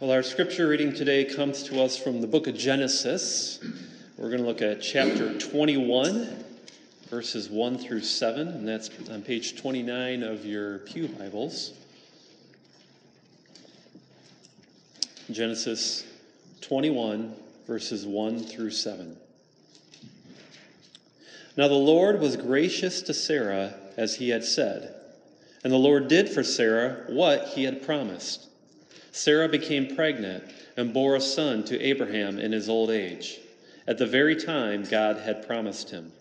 Well, our scripture reading today comes to us from the book of Genesis. We're going to look at chapter 21, verses 1 through 7, and that's on page 29 of your Pew Bibles. Genesis 21, verses 1 through 7. Now the Lord was gracious to Sarah as he had said, and the Lord did for Sarah what he had promised. Sarah became pregnant and bore a son to Abraham in his old age, at the very time God had promised him.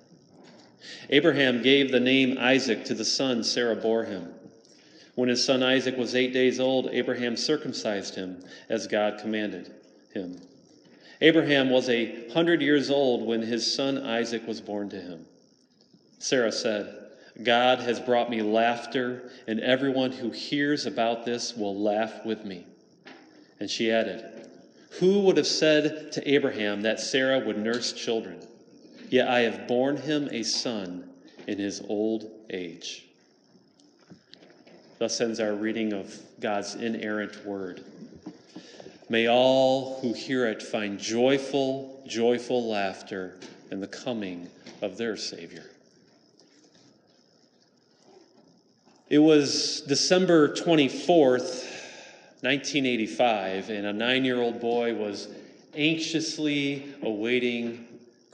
Abraham gave the name Isaac to the son Sarah bore him. When his son Isaac was eight days old, Abraham circumcised him as God commanded him. Abraham was a hundred years old when his son Isaac was born to him. Sarah said, God has brought me laughter, and everyone who hears about this will laugh with me. And she added, Who would have said to Abraham that Sarah would nurse children? Yet I have borne him a son in his old age. Thus ends our reading of God's inerrant word. May all who hear it find joyful, joyful laughter in the coming of their Savior. It was December 24th, 1985, and a nine year old boy was anxiously awaiting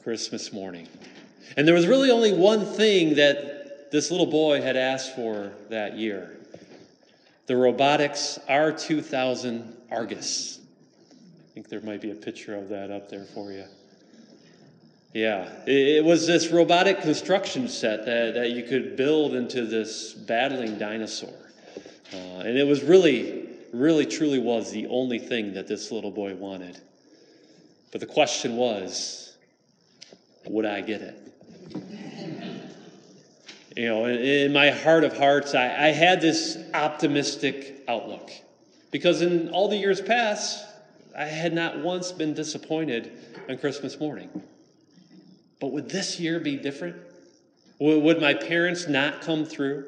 Christmas morning. And there was really only one thing that this little boy had asked for that year the Robotix R2000 Argus. I think there might be a picture of that up there for you. Yeah, it was this robotic construction set that, that you could build into this battling dinosaur. Uh, and it was really really truly was the only thing that this little boy wanted. But the question was, would I get it? you know, in, in, my heart of hearts, I, I had this optimistic outlook. Because in all the years past, I had not once been disappointed on Christmas morning. But would this year be different? Would my parents not come through?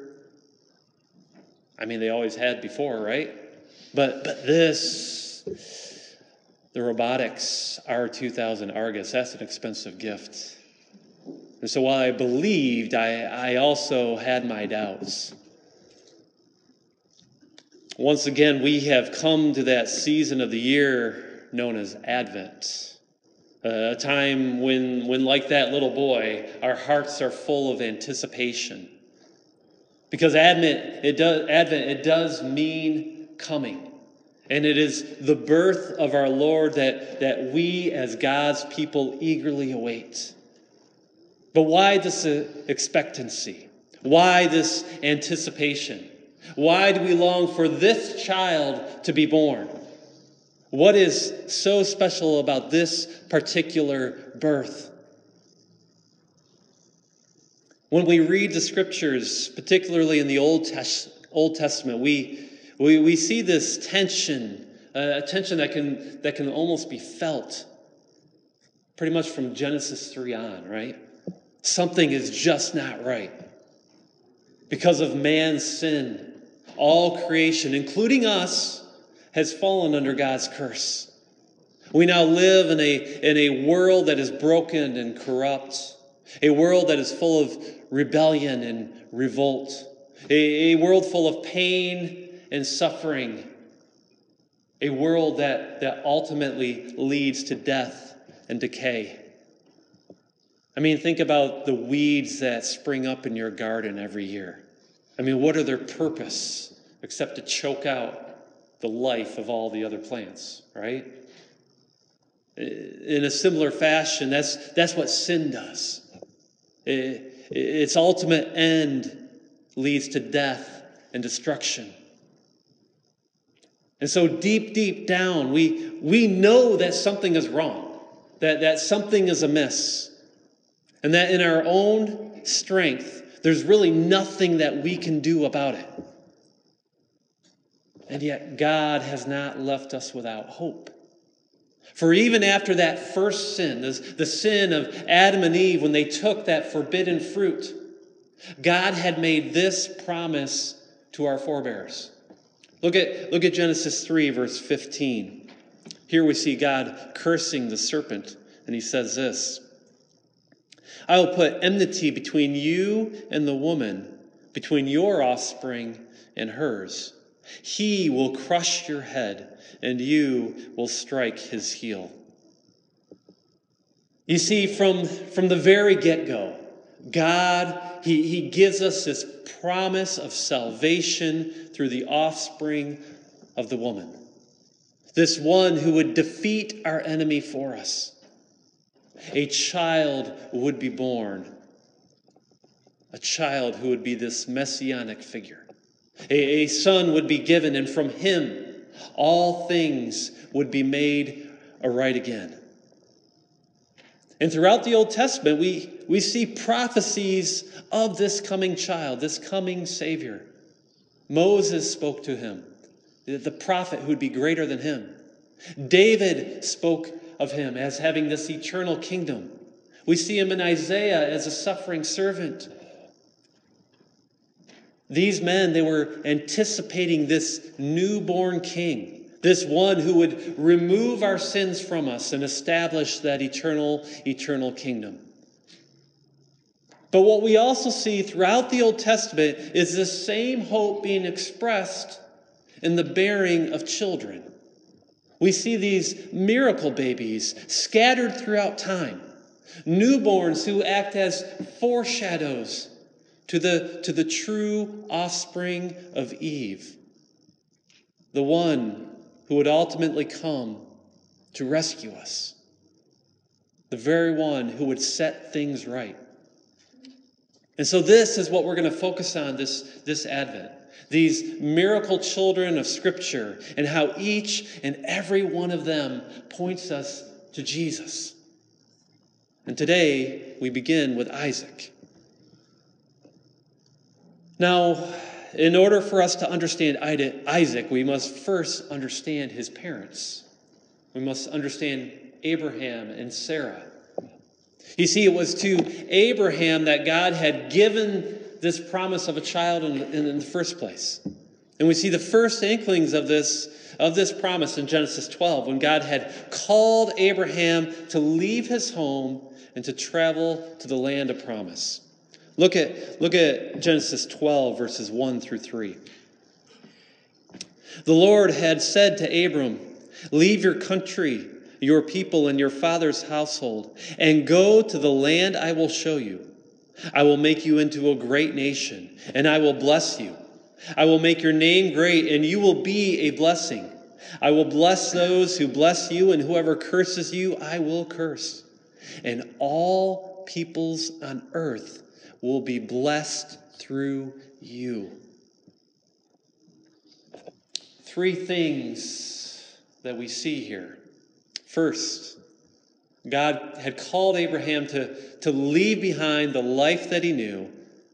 I mean, they always had before, right? But, but this, the Robotix R2000 Argus, that's an expensive gift. And so while I believed, I, I also had my doubts. Once again, we have come to that season of the year known as Advent. A time when, when, like that little boy, our hearts are full of anticipation. Because Advent, it does, Advent, it does mean coming. And it is the birth of our Lord that, that we as God's people eagerly await. But why this uh, expectancy? Why this anticipation? Why do we long for this child to be born? What is so special about this particular birth? When we read the scriptures, particularly in the Old, Old Testament, we, we, we see this tension, uh, a tension that can, that can almost be felt pretty much from Genesis 3 on, right? Something is just not right. Because of man's sin, all creation, including us, has fallen under God's curse. We now live in a, in a world that is broken and corrupt, a world that is full of rebellion and revolt, a, a world full of pain and suffering, a world that, that ultimately leads to death and decay. I mean, think about the weeds that spring up in your garden every year. I mean, what are their purpose except to choke out the life of all the other plants, right? In a similar fashion, that's, that's what sin does. its ultimate end leads to death and destruction. And so deep, deep down, we, we know that something is wrong, that, that something is amiss, and that in our own strength, there's really nothing that we can do about it. And yet, God has not left us without hope. For even after that first sin, the sin of Adam and Eve, when they took that forbidden fruit, God had made this promise to our forebears. Look at, look at Genesis 3, verse 15. Here we see God cursing the serpent, and he says this I will put enmity between you and the woman, between your offspring and hers. He will crush your head, and you will strike his heel. You see, from, from the very get go, God, he, he gives us this promise of salvation through the offspring of the woman. This one who would defeat our enemy for us. A child would be born, a child who would be this messianic figure. A, a son would be given, and from him all things would be made aright again. And throughout the Old Testament, we, we see prophecies of this coming child, this coming Savior. Moses spoke to him, the prophet who would be greater than him. David spoke of him as having this eternal kingdom. We see him in Isaiah as a suffering servant. These men, they were anticipating this newborn king this one who would remove our sins from us and establish that eternal, eternal kingdom. But what we also see throughout the Old Testament is the same hope being expressed in the bearing of children. We see these miracle babies scattered throughout time, newborns who act as foreshadows to the, to the true offspring of Eve, the one who would ultimately come to rescue us, the very one who would set things right. And so, this is what we're going to focus on this, this Advent these miracle children of Scripture, and how each and every one of them points us to Jesus. And today, we begin with Isaac. Now, in order for us to understand Isaac, we must first understand his parents. We must understand Abraham and Sarah. You see, it was to Abraham that God had given this promise of a child in, in, the first place. And we see the first inklings of this, of this promise in Genesis 12 when God had called Abraham to leave his home and to travel to the land of promise. Look at, look at Genesis 12, verses 1 through 3. The Lord had said to Abram, Leave your country, your people, and your father's household, and go to the land I will show you. I will make you into a great nation, and I will bless you. I will make your name great, and you will be a blessing. I will bless those who bless you, and whoever curses you, I will curse. And all peoples on earth will be blessed through you. Three things that we see here. First, God had called Abraham to, to leave behind the life that he knew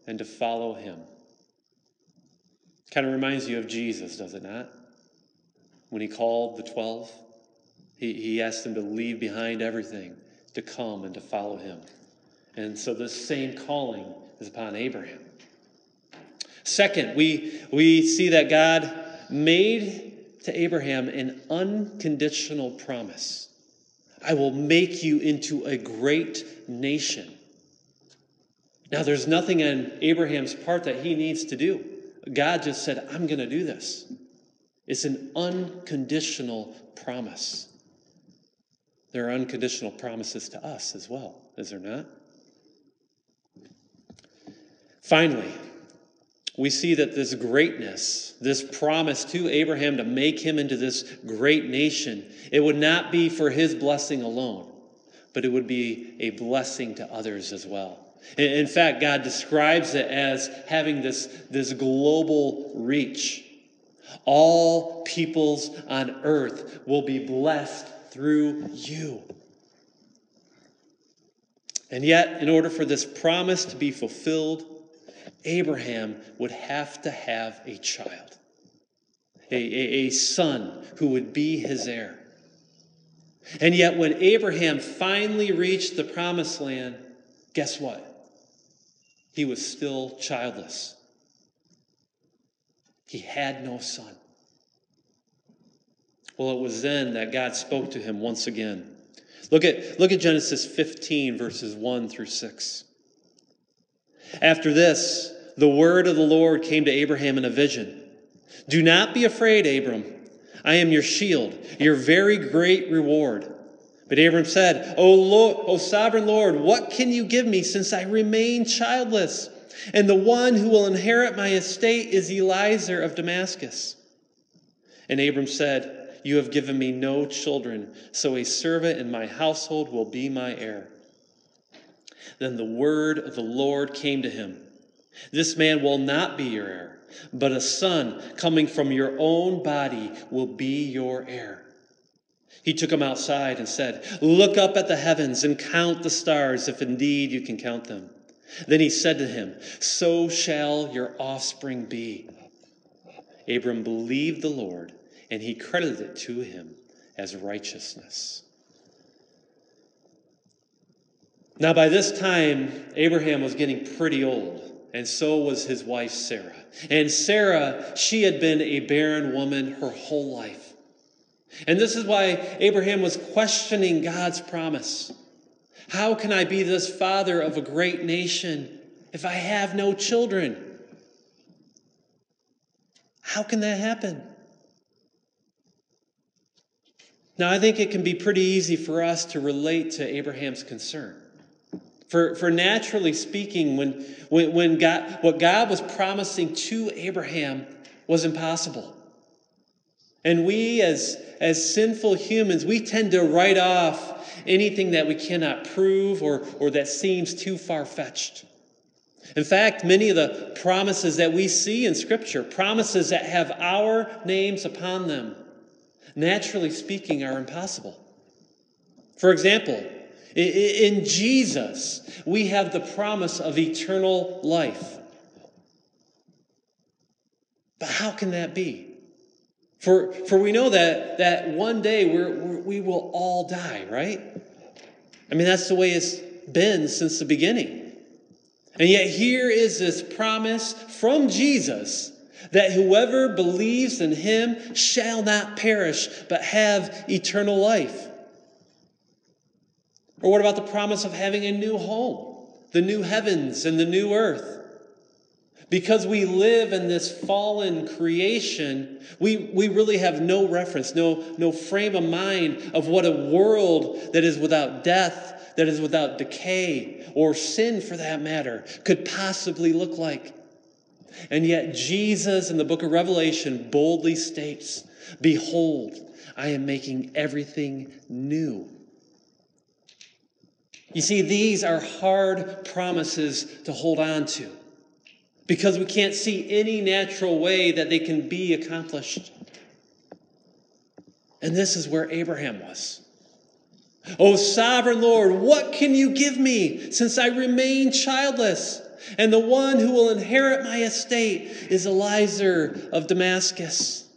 and to follow him. Kind of reminds you of Jesus, does it not? When he called the 12, he, he asked them to leave behind everything, to come and to follow him. And so this same calling is upon Abraham. Second, we, we see that God made to Abraham an unconditional promise I will make you into a great nation. Now, there's nothing on Abraham's part that he needs to do. God just said, I'm going to do this. It's an unconditional promise. There are unconditional promises to us as well, is there not? Finally, we see that this greatness, this promise to Abraham to make him into this great nation, it would not be for his blessing alone, but it would be a blessing to others as well. In fact, God describes it as having this, this global reach. All peoples on earth will be blessed through you. And yet, in order for this promise to be fulfilled, Abraham would have to have a child, a, a, a son who would be his heir. And yet, when Abraham finally reached the promised land, guess what? He was still childless. He had no son. Well, it was then that God spoke to him once again. Look at, look at Genesis 15, verses 1 through 6. After this, the word of the Lord came to Abraham in a vision Do not be afraid, Abram. I am your shield, your very great reward. But Abram said, O, Lord, o sovereign Lord, what can you give me since I remain childless? And the one who will inherit my estate is Eliezer of Damascus. And Abram said, You have given me no children, so a servant in my household will be my heir. Then the word of the Lord came to him This man will not be your heir, but a son coming from your own body will be your heir. He took him outside and said, Look up at the heavens and count the stars, if indeed you can count them. Then he said to him, So shall your offspring be. Abram believed the Lord, and he credited it to him as righteousness. Now, by this time, Abraham was getting pretty old, and so was his wife Sarah. And Sarah, she had been a barren woman her whole life. And this is why Abraham was questioning God's promise. How can I be this father of a great nation if I have no children? How can that happen? Now, I think it can be pretty easy for us to relate to Abraham's concern. For, for naturally speaking, when, when, when God, what God was promising to Abraham was impossible. And we, as, as sinful humans, we tend to write off anything that we cannot prove or, or that seems too far fetched. In fact, many of the promises that we see in Scripture, promises that have our names upon them, naturally speaking, are impossible. For example, in Jesus, we have the promise of eternal life. But how can that be? For, for we know that, that one day we're, we're, we will all die, right? I mean, that's the way it's been since the beginning. And yet, here is this promise from Jesus that whoever believes in him shall not perish, but have eternal life. Or what about the promise of having a new home, the new heavens and the new earth? Because we live in this fallen creation, we, we really have no reference, no, no frame of mind of what a world that is without death, that is without decay, or sin for that matter, could possibly look like. And yet, Jesus in the book of Revelation boldly states, Behold, I am making everything new. You see, these are hard promises to hold on to because we can't see any natural way that they can be accomplished. And this is where Abraham was. O sovereign Lord, what can you give me since I remain childless? And the one who will inherit my estate is Eliezer of Damascus.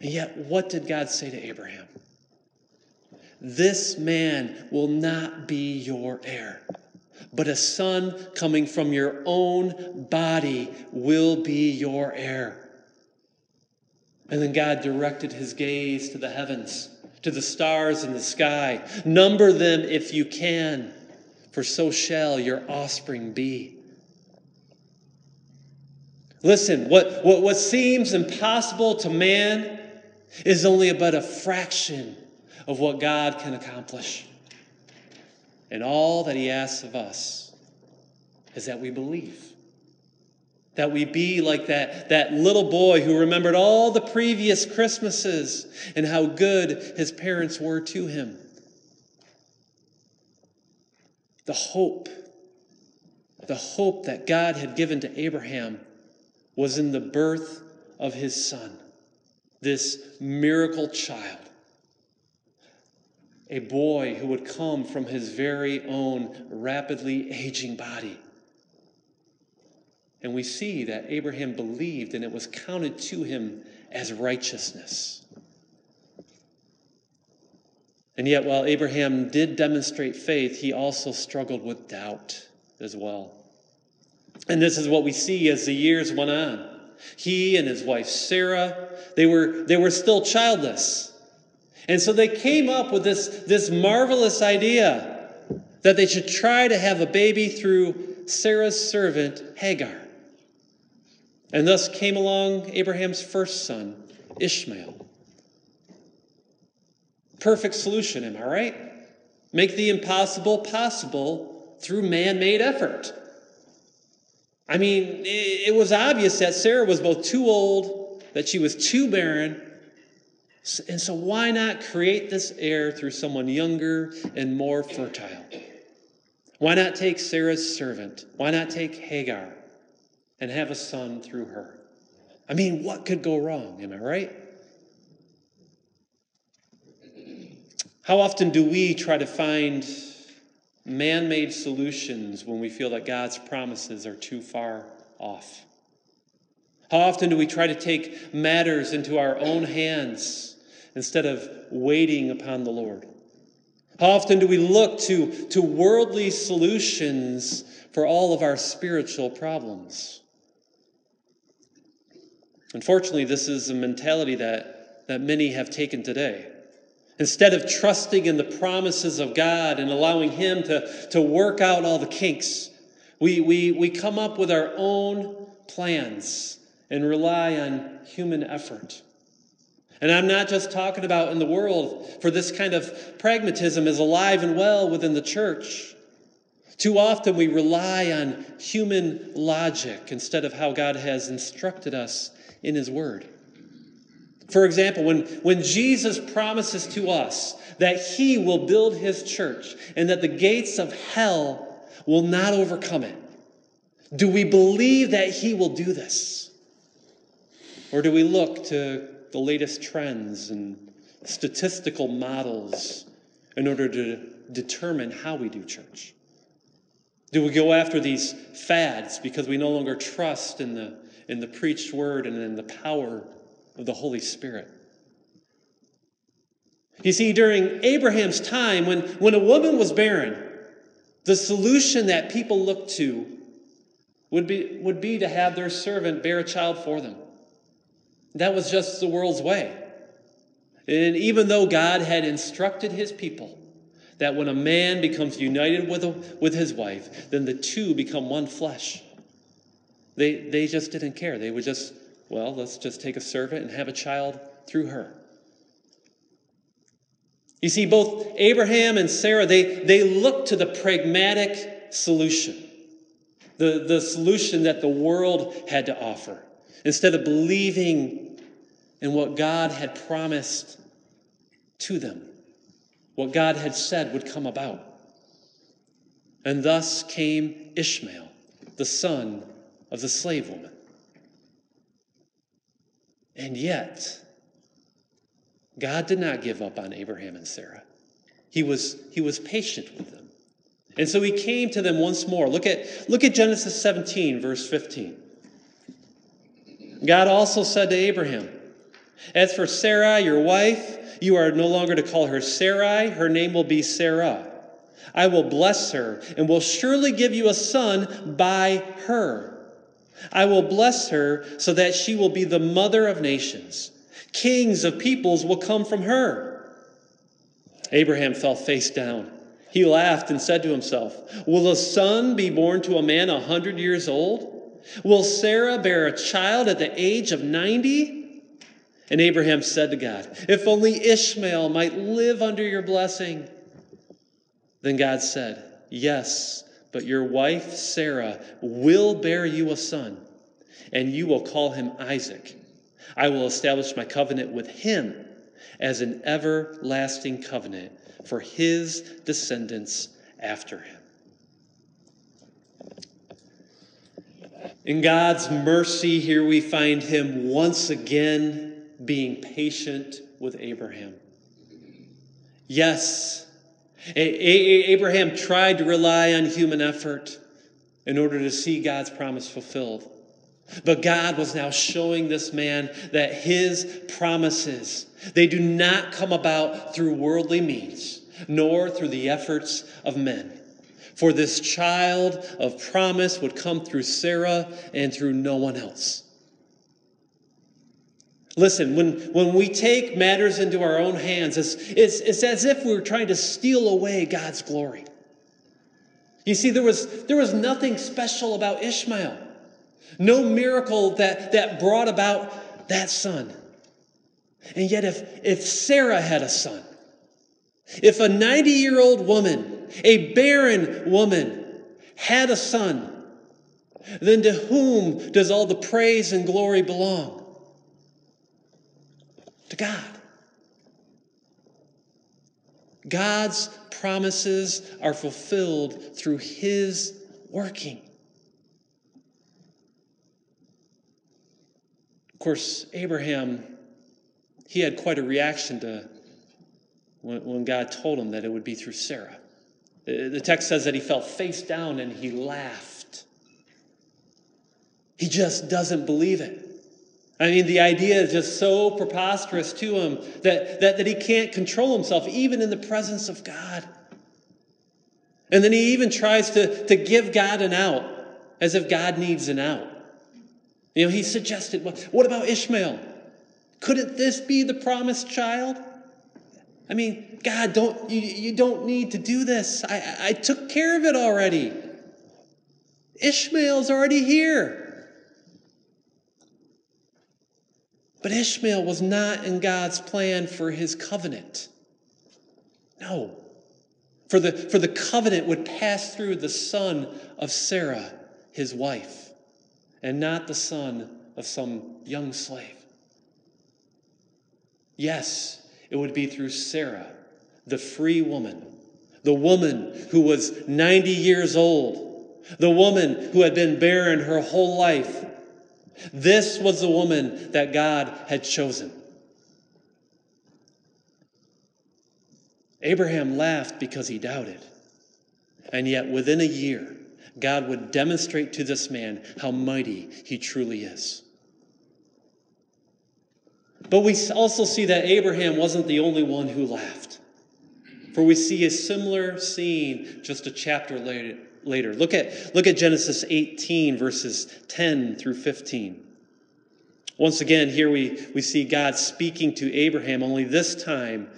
And yet, what did God say to Abraham? This man will not be your heir but a son coming from your own body will be your heir. And then God directed his gaze to the heavens, to the stars in the sky. Number them if you can, for so shall your offspring be. Listen, what, what, what seems impossible to man is only about a fraction of what God can accomplish. And all that he asks of us is that we believe. That we be like that, that little boy who remembered all the previous Christmases and how good his parents were to him. The hope, the hope that God had given to Abraham was in the birth of his son, this miracle child a boy who would come from his very own rapidly aging body. And we see that Abraham believed and it was counted to him as righteousness. And yet, while Abraham did demonstrate faith, he also struggled with doubt as well. And this is what we see as the years went on. He and his wife Sarah, they were, they were still childless. And so they came up with this, this marvelous idea that they should try to have a baby through Sarah's servant, Hagar. And thus came along Abraham's first son, Ishmael. Perfect solution, am I right? Make the impossible possible through man made effort. I mean, it was obvious that Sarah was both too old, that she was too barren. And so, why not create this heir through someone younger and more fertile? Why not take Sarah's servant? Why not take Hagar and have a son through her? I mean, what could go wrong? Am I right? How often do we try to find man made solutions when we feel that God's promises are too far off? How often do we try to take matters into our own hands instead of waiting upon the Lord? How often do we look to, to worldly solutions for all of our spiritual problems? Unfortunately, this is a mentality that, that many have taken today. Instead of trusting in the promises of God and allowing Him to, to work out all the kinks, we, we, we come up with our own plans and rely on human effort. And I'm not just talking about in the world, for this kind of pragmatism is alive and well within the church. Too often we rely on human logic instead of how God has instructed us in His Word. For example, when, when Jesus promises to us that he will build his church and that the gates of hell will not overcome it, do we believe that he will do this? Or do we look to the latest trends and statistical models in order to determine how we do church? Do we go after these fads because we no longer trust in the, in the preached word and in the power of the Holy Spirit. You see, during Abraham's time, when, when a woman was barren, the solution that people looked to would be, would be to have their servant bear a child for them. That was just the world's way. And even though God had instructed his people that when a man becomes united with, a, with his wife, then the two become one flesh, they, they just didn't care. They would just well, let's just take a servant and have a child through her. You see, both Abraham and Sarah, they, they looked to the pragmatic solution, the, the solution that the world had to offer, instead of believing in what God had promised to them, what God had said would come about. And thus came Ishmael, the son of the slave woman. And yet, God did not give up on Abraham and Sarah. He was, he was patient with them. And so he came to them once more. Look at, look at Genesis 17, verse 15. God also said to Abraham, As for Sarai, your wife, you are no longer to call her Sarai, her name will be Sarah. I will bless her and will surely give you a son by her. I will bless her so that she will be the mother of nations. Kings of peoples will come from her. Abraham fell face down. He laughed and said to himself, Will a son be born to a man a hundred years old? Will Sarah bear a child at the age of ninety? And Abraham said to God, If only Ishmael might live under your blessing. Then God said, Yes but your wife, Sarah, will bear you a son, and you will call him Isaac. I will establish my covenant with him as an everlasting covenant for his descendants after him. In God's mercy, here we find him once again being patient with Abraham. Yes, Abraham tried to rely on human effort in order to see God's promise fulfilled. But God was now showing this man that his promises, they do not come about through worldly means, nor through the efforts of men. For this child of promise would come through Sarah and through no one else. Listen, when, when we take matters into our own hands, it's, it's, it's as if we were trying to steal away God's glory. You see, there was, there was nothing special about Ishmael, no miracle that, that brought about that son. And yet, if, if Sarah had a son, if a 90 year old woman, a barren woman, had a son, then to whom does all the praise and glory belong? To God. God's promises are fulfilled through His working. Of course, Abraham, he had quite a reaction to when, when God told him that it would be through Sarah. The text says that he fell face down and he laughed. He just doesn't believe it. I mean, the idea is just so preposterous to him that, that, that he can't control himself, even in the presence of God. And then he even tries to, to give God an out, as if God needs an out. You know, he suggested, well, what about Ishmael? Couldn't this be the promised child? I mean, God, don't you, you don't need to do this. I, I took care of it already. Ishmael's already here. But Ishmael was not in God's plan for his covenant. No. For the, for the covenant would pass through the son of Sarah, his wife, and not the son of some young slave. Yes, it would be through Sarah, the free woman, the woman who was 90 years old, the woman who had been barren her whole life, this was the woman that God had chosen. Abraham laughed because he doubted. And yet, within a year, God would demonstrate to this man how mighty he truly is. But we also see that Abraham wasn't the only one who laughed. For we see a similar scene just a chapter later, later. Look at, look at Genesis 18, verses 10 through 15. Once again, here we, we see God speaking to Abraham, only this time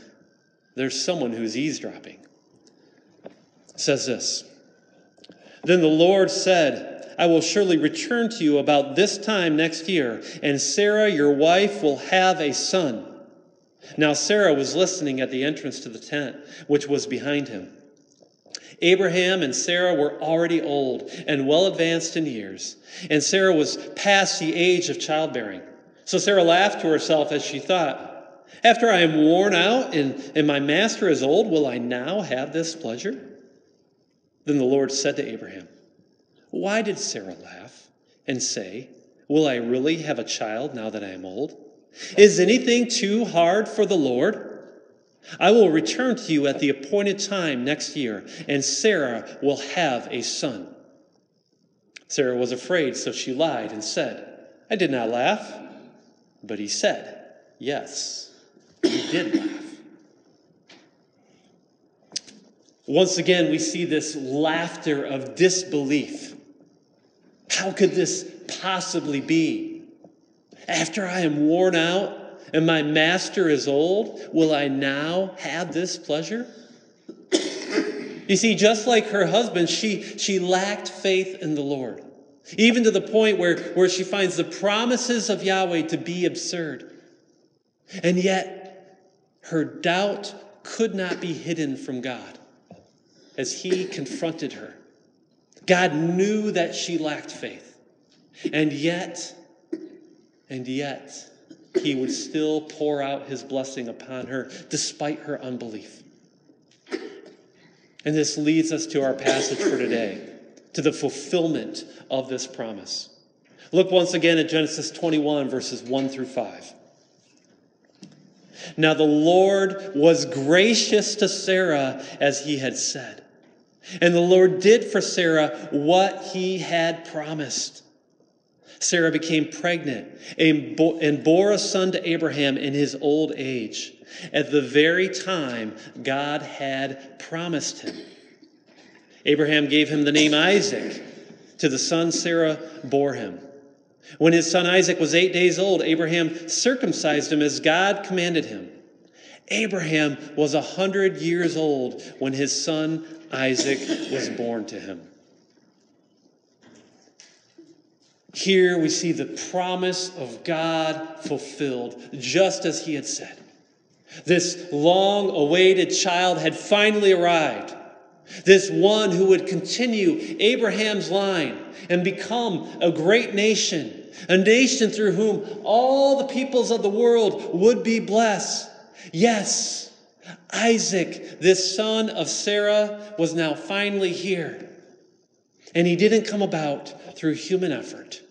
there's someone who's eavesdropping. It says this Then the Lord said, I will surely return to you about this time next year, and Sarah, your wife, will have a son. Now, Sarah was listening at the entrance to the tent, which was behind him. Abraham and Sarah were already old and well advanced in years, and Sarah was past the age of childbearing. So Sarah laughed to herself as she thought, After I am worn out and, and my master is old, will I now have this pleasure? Then the Lord said to Abraham, Why did Sarah laugh and say, Will I really have a child now that I am old? Is anything too hard for the Lord? I will return to you at the appointed time next year, and Sarah will have a son. Sarah was afraid, so she lied and said, I did not laugh. But he said, Yes, you did laugh. Once again, we see this laughter of disbelief. How could this possibly be? After I am worn out and my master is old, will I now have this pleasure? you see, just like her husband, she, she lacked faith in the Lord, even to the point where, where she finds the promises of Yahweh to be absurd. And yet, her doubt could not be hidden from God as he confronted her. God knew that she lacked faith. And yet, and yet, he would still pour out his blessing upon her despite her unbelief. And this leads us to our passage for today, to the fulfillment of this promise. Look once again at Genesis 21, verses 1 through 5. Now the Lord was gracious to Sarah as he had said. And the Lord did for Sarah what he had promised. Sarah became pregnant and bore a son to Abraham in his old age, at the very time God had promised him. Abraham gave him the name Isaac to the son Sarah bore him. When his son Isaac was eight days old, Abraham circumcised him as God commanded him. Abraham was a hundred years old when his son Isaac was born to him. Here we see the promise of God fulfilled, just as he had said. This long awaited child had finally arrived. This one who would continue Abraham's line and become a great nation, a nation through whom all the peoples of the world would be blessed. Yes, Isaac, this son of Sarah, was now finally here. And he didn't come about through human effort,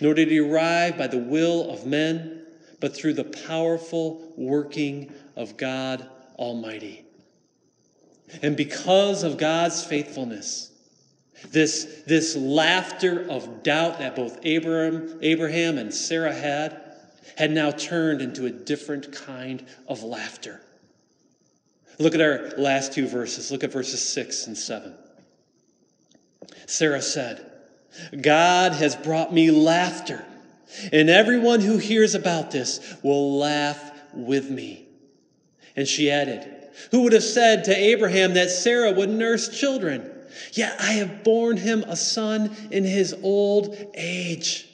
nor did he arrive by the will of men, but through the powerful working of God Almighty. And because of God's faithfulness, this, this laughter of doubt that both Abraham, Abraham and Sarah had had now turned into a different kind of laughter. Look at our last two verses. Look at verses 6 and 7. Sarah said, God has brought me laughter, and everyone who hears about this will laugh with me. And she added, Who would have said to Abraham that Sarah would nurse children? Yet I have borne him a son in his old age.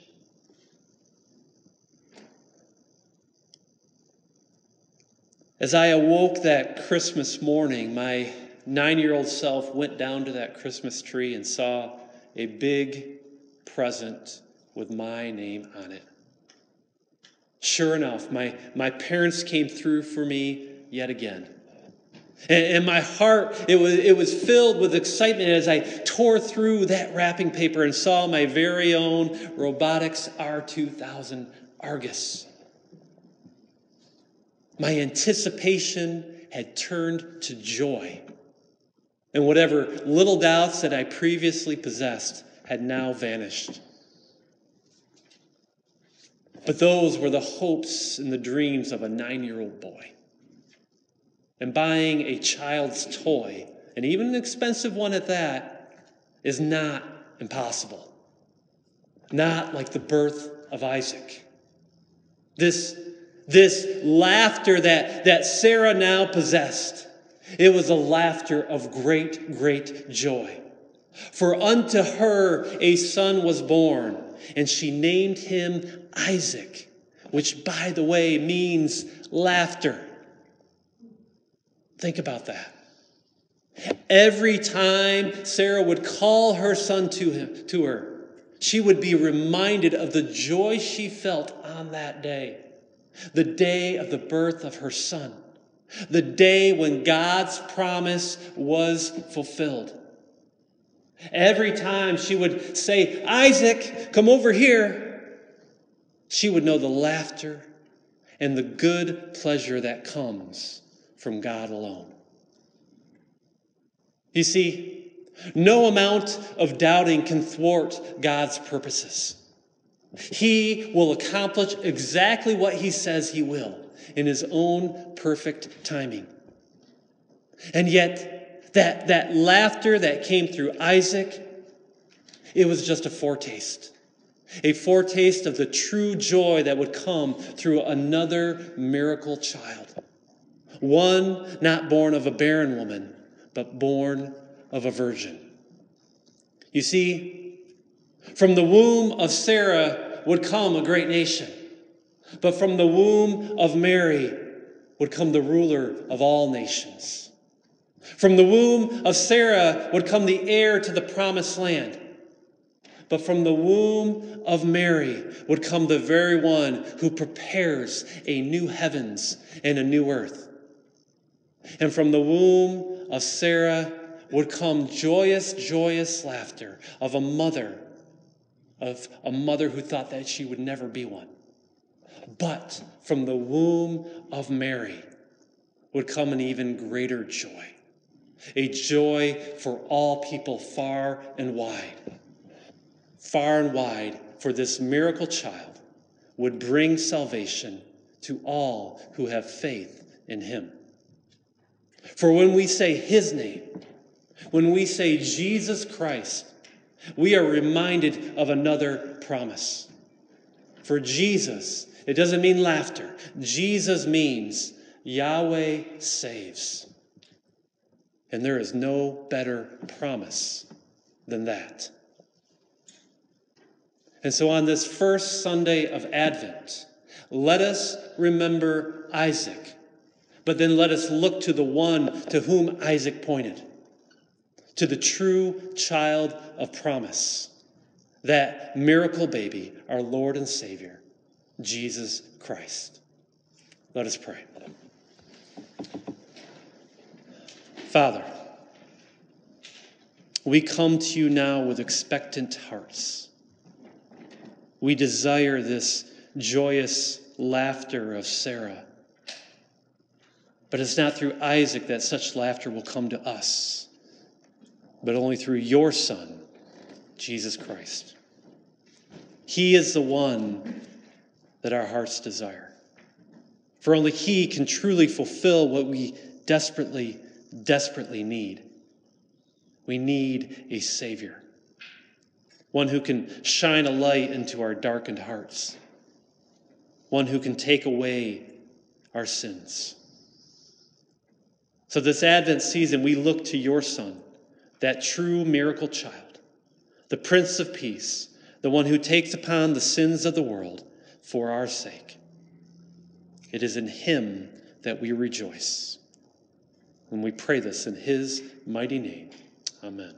As I awoke that Christmas morning, my nine year old self went down to that Christmas tree and saw a big present with my name on it. Sure enough, my, my parents came through for me yet again. And, and my heart, it was, it was filled with excitement as I tore through that wrapping paper and saw my very own Robotix R2000 Argus. My anticipation had turned to joy. And whatever little doubts that I previously possessed had now vanished. But those were the hopes and the dreams of a nine year old boy and buying a child's toy, and even an expensive one at that, is not impossible. Not like the birth of Isaac. This, this laughter that, that Sarah now possessed, it was a laughter of great, great joy. For unto her a son was born, and she named him Isaac, which, by the way, means laughter. Think about that. Every time Sarah would call her son to him, to her, she would be reminded of the joy she felt on that day, the day of the birth of her son, the day when God's promise was fulfilled. Every time she would say, Isaac, come over here, she would know the laughter and the good pleasure that comes from God alone. You see, no amount of doubting can thwart God's purposes. He will accomplish exactly what he says he will in his own perfect timing. And yet, that, that laughter that came through Isaac, it was just a foretaste. A foretaste of the true joy that would come through another miracle child. One not born of a barren woman, but born of a virgin. You see, from the womb of Sarah would come a great nation, but from the womb of Mary would come the ruler of all nations. From the womb of Sarah would come the heir to the promised land. But from the womb of Mary would come the very one who prepares a new heavens and a new earth. And from the womb of Sarah would come joyous, joyous laughter of a mother, of a mother who thought that she would never be one. But from the womb of Mary would come an even greater joy, a joy for all people far and wide. Far and wide, for this miracle child would bring salvation to all who have faith in him. For when we say his name, when we say Jesus Christ, we are reminded of another promise. For Jesus, it doesn't mean laughter. Jesus means Yahweh saves. And there is no better promise than that. And so on this first Sunday of Advent, let us remember Isaac, but then let us look to the one to whom Isaac pointed, to the true child of promise, that miracle baby, our Lord and Savior, Jesus Christ. Let us pray. Father, we come to you now with expectant hearts. We desire this joyous laughter of Sarah. But it's not through Isaac that such laughter will come to us, but only through your Son, Jesus Christ. He is the one that our hearts desire. For only He can truly fulfill what we desperately, desperately need. We need a Savior, one who can shine a light into our darkened hearts, one who can take away our sins. So, this Advent season, we look to your Son, that true miracle child, the Prince of Peace, the one who takes upon the sins of the world for our sake. It is in him that we rejoice. And we pray this in his mighty name. Amen.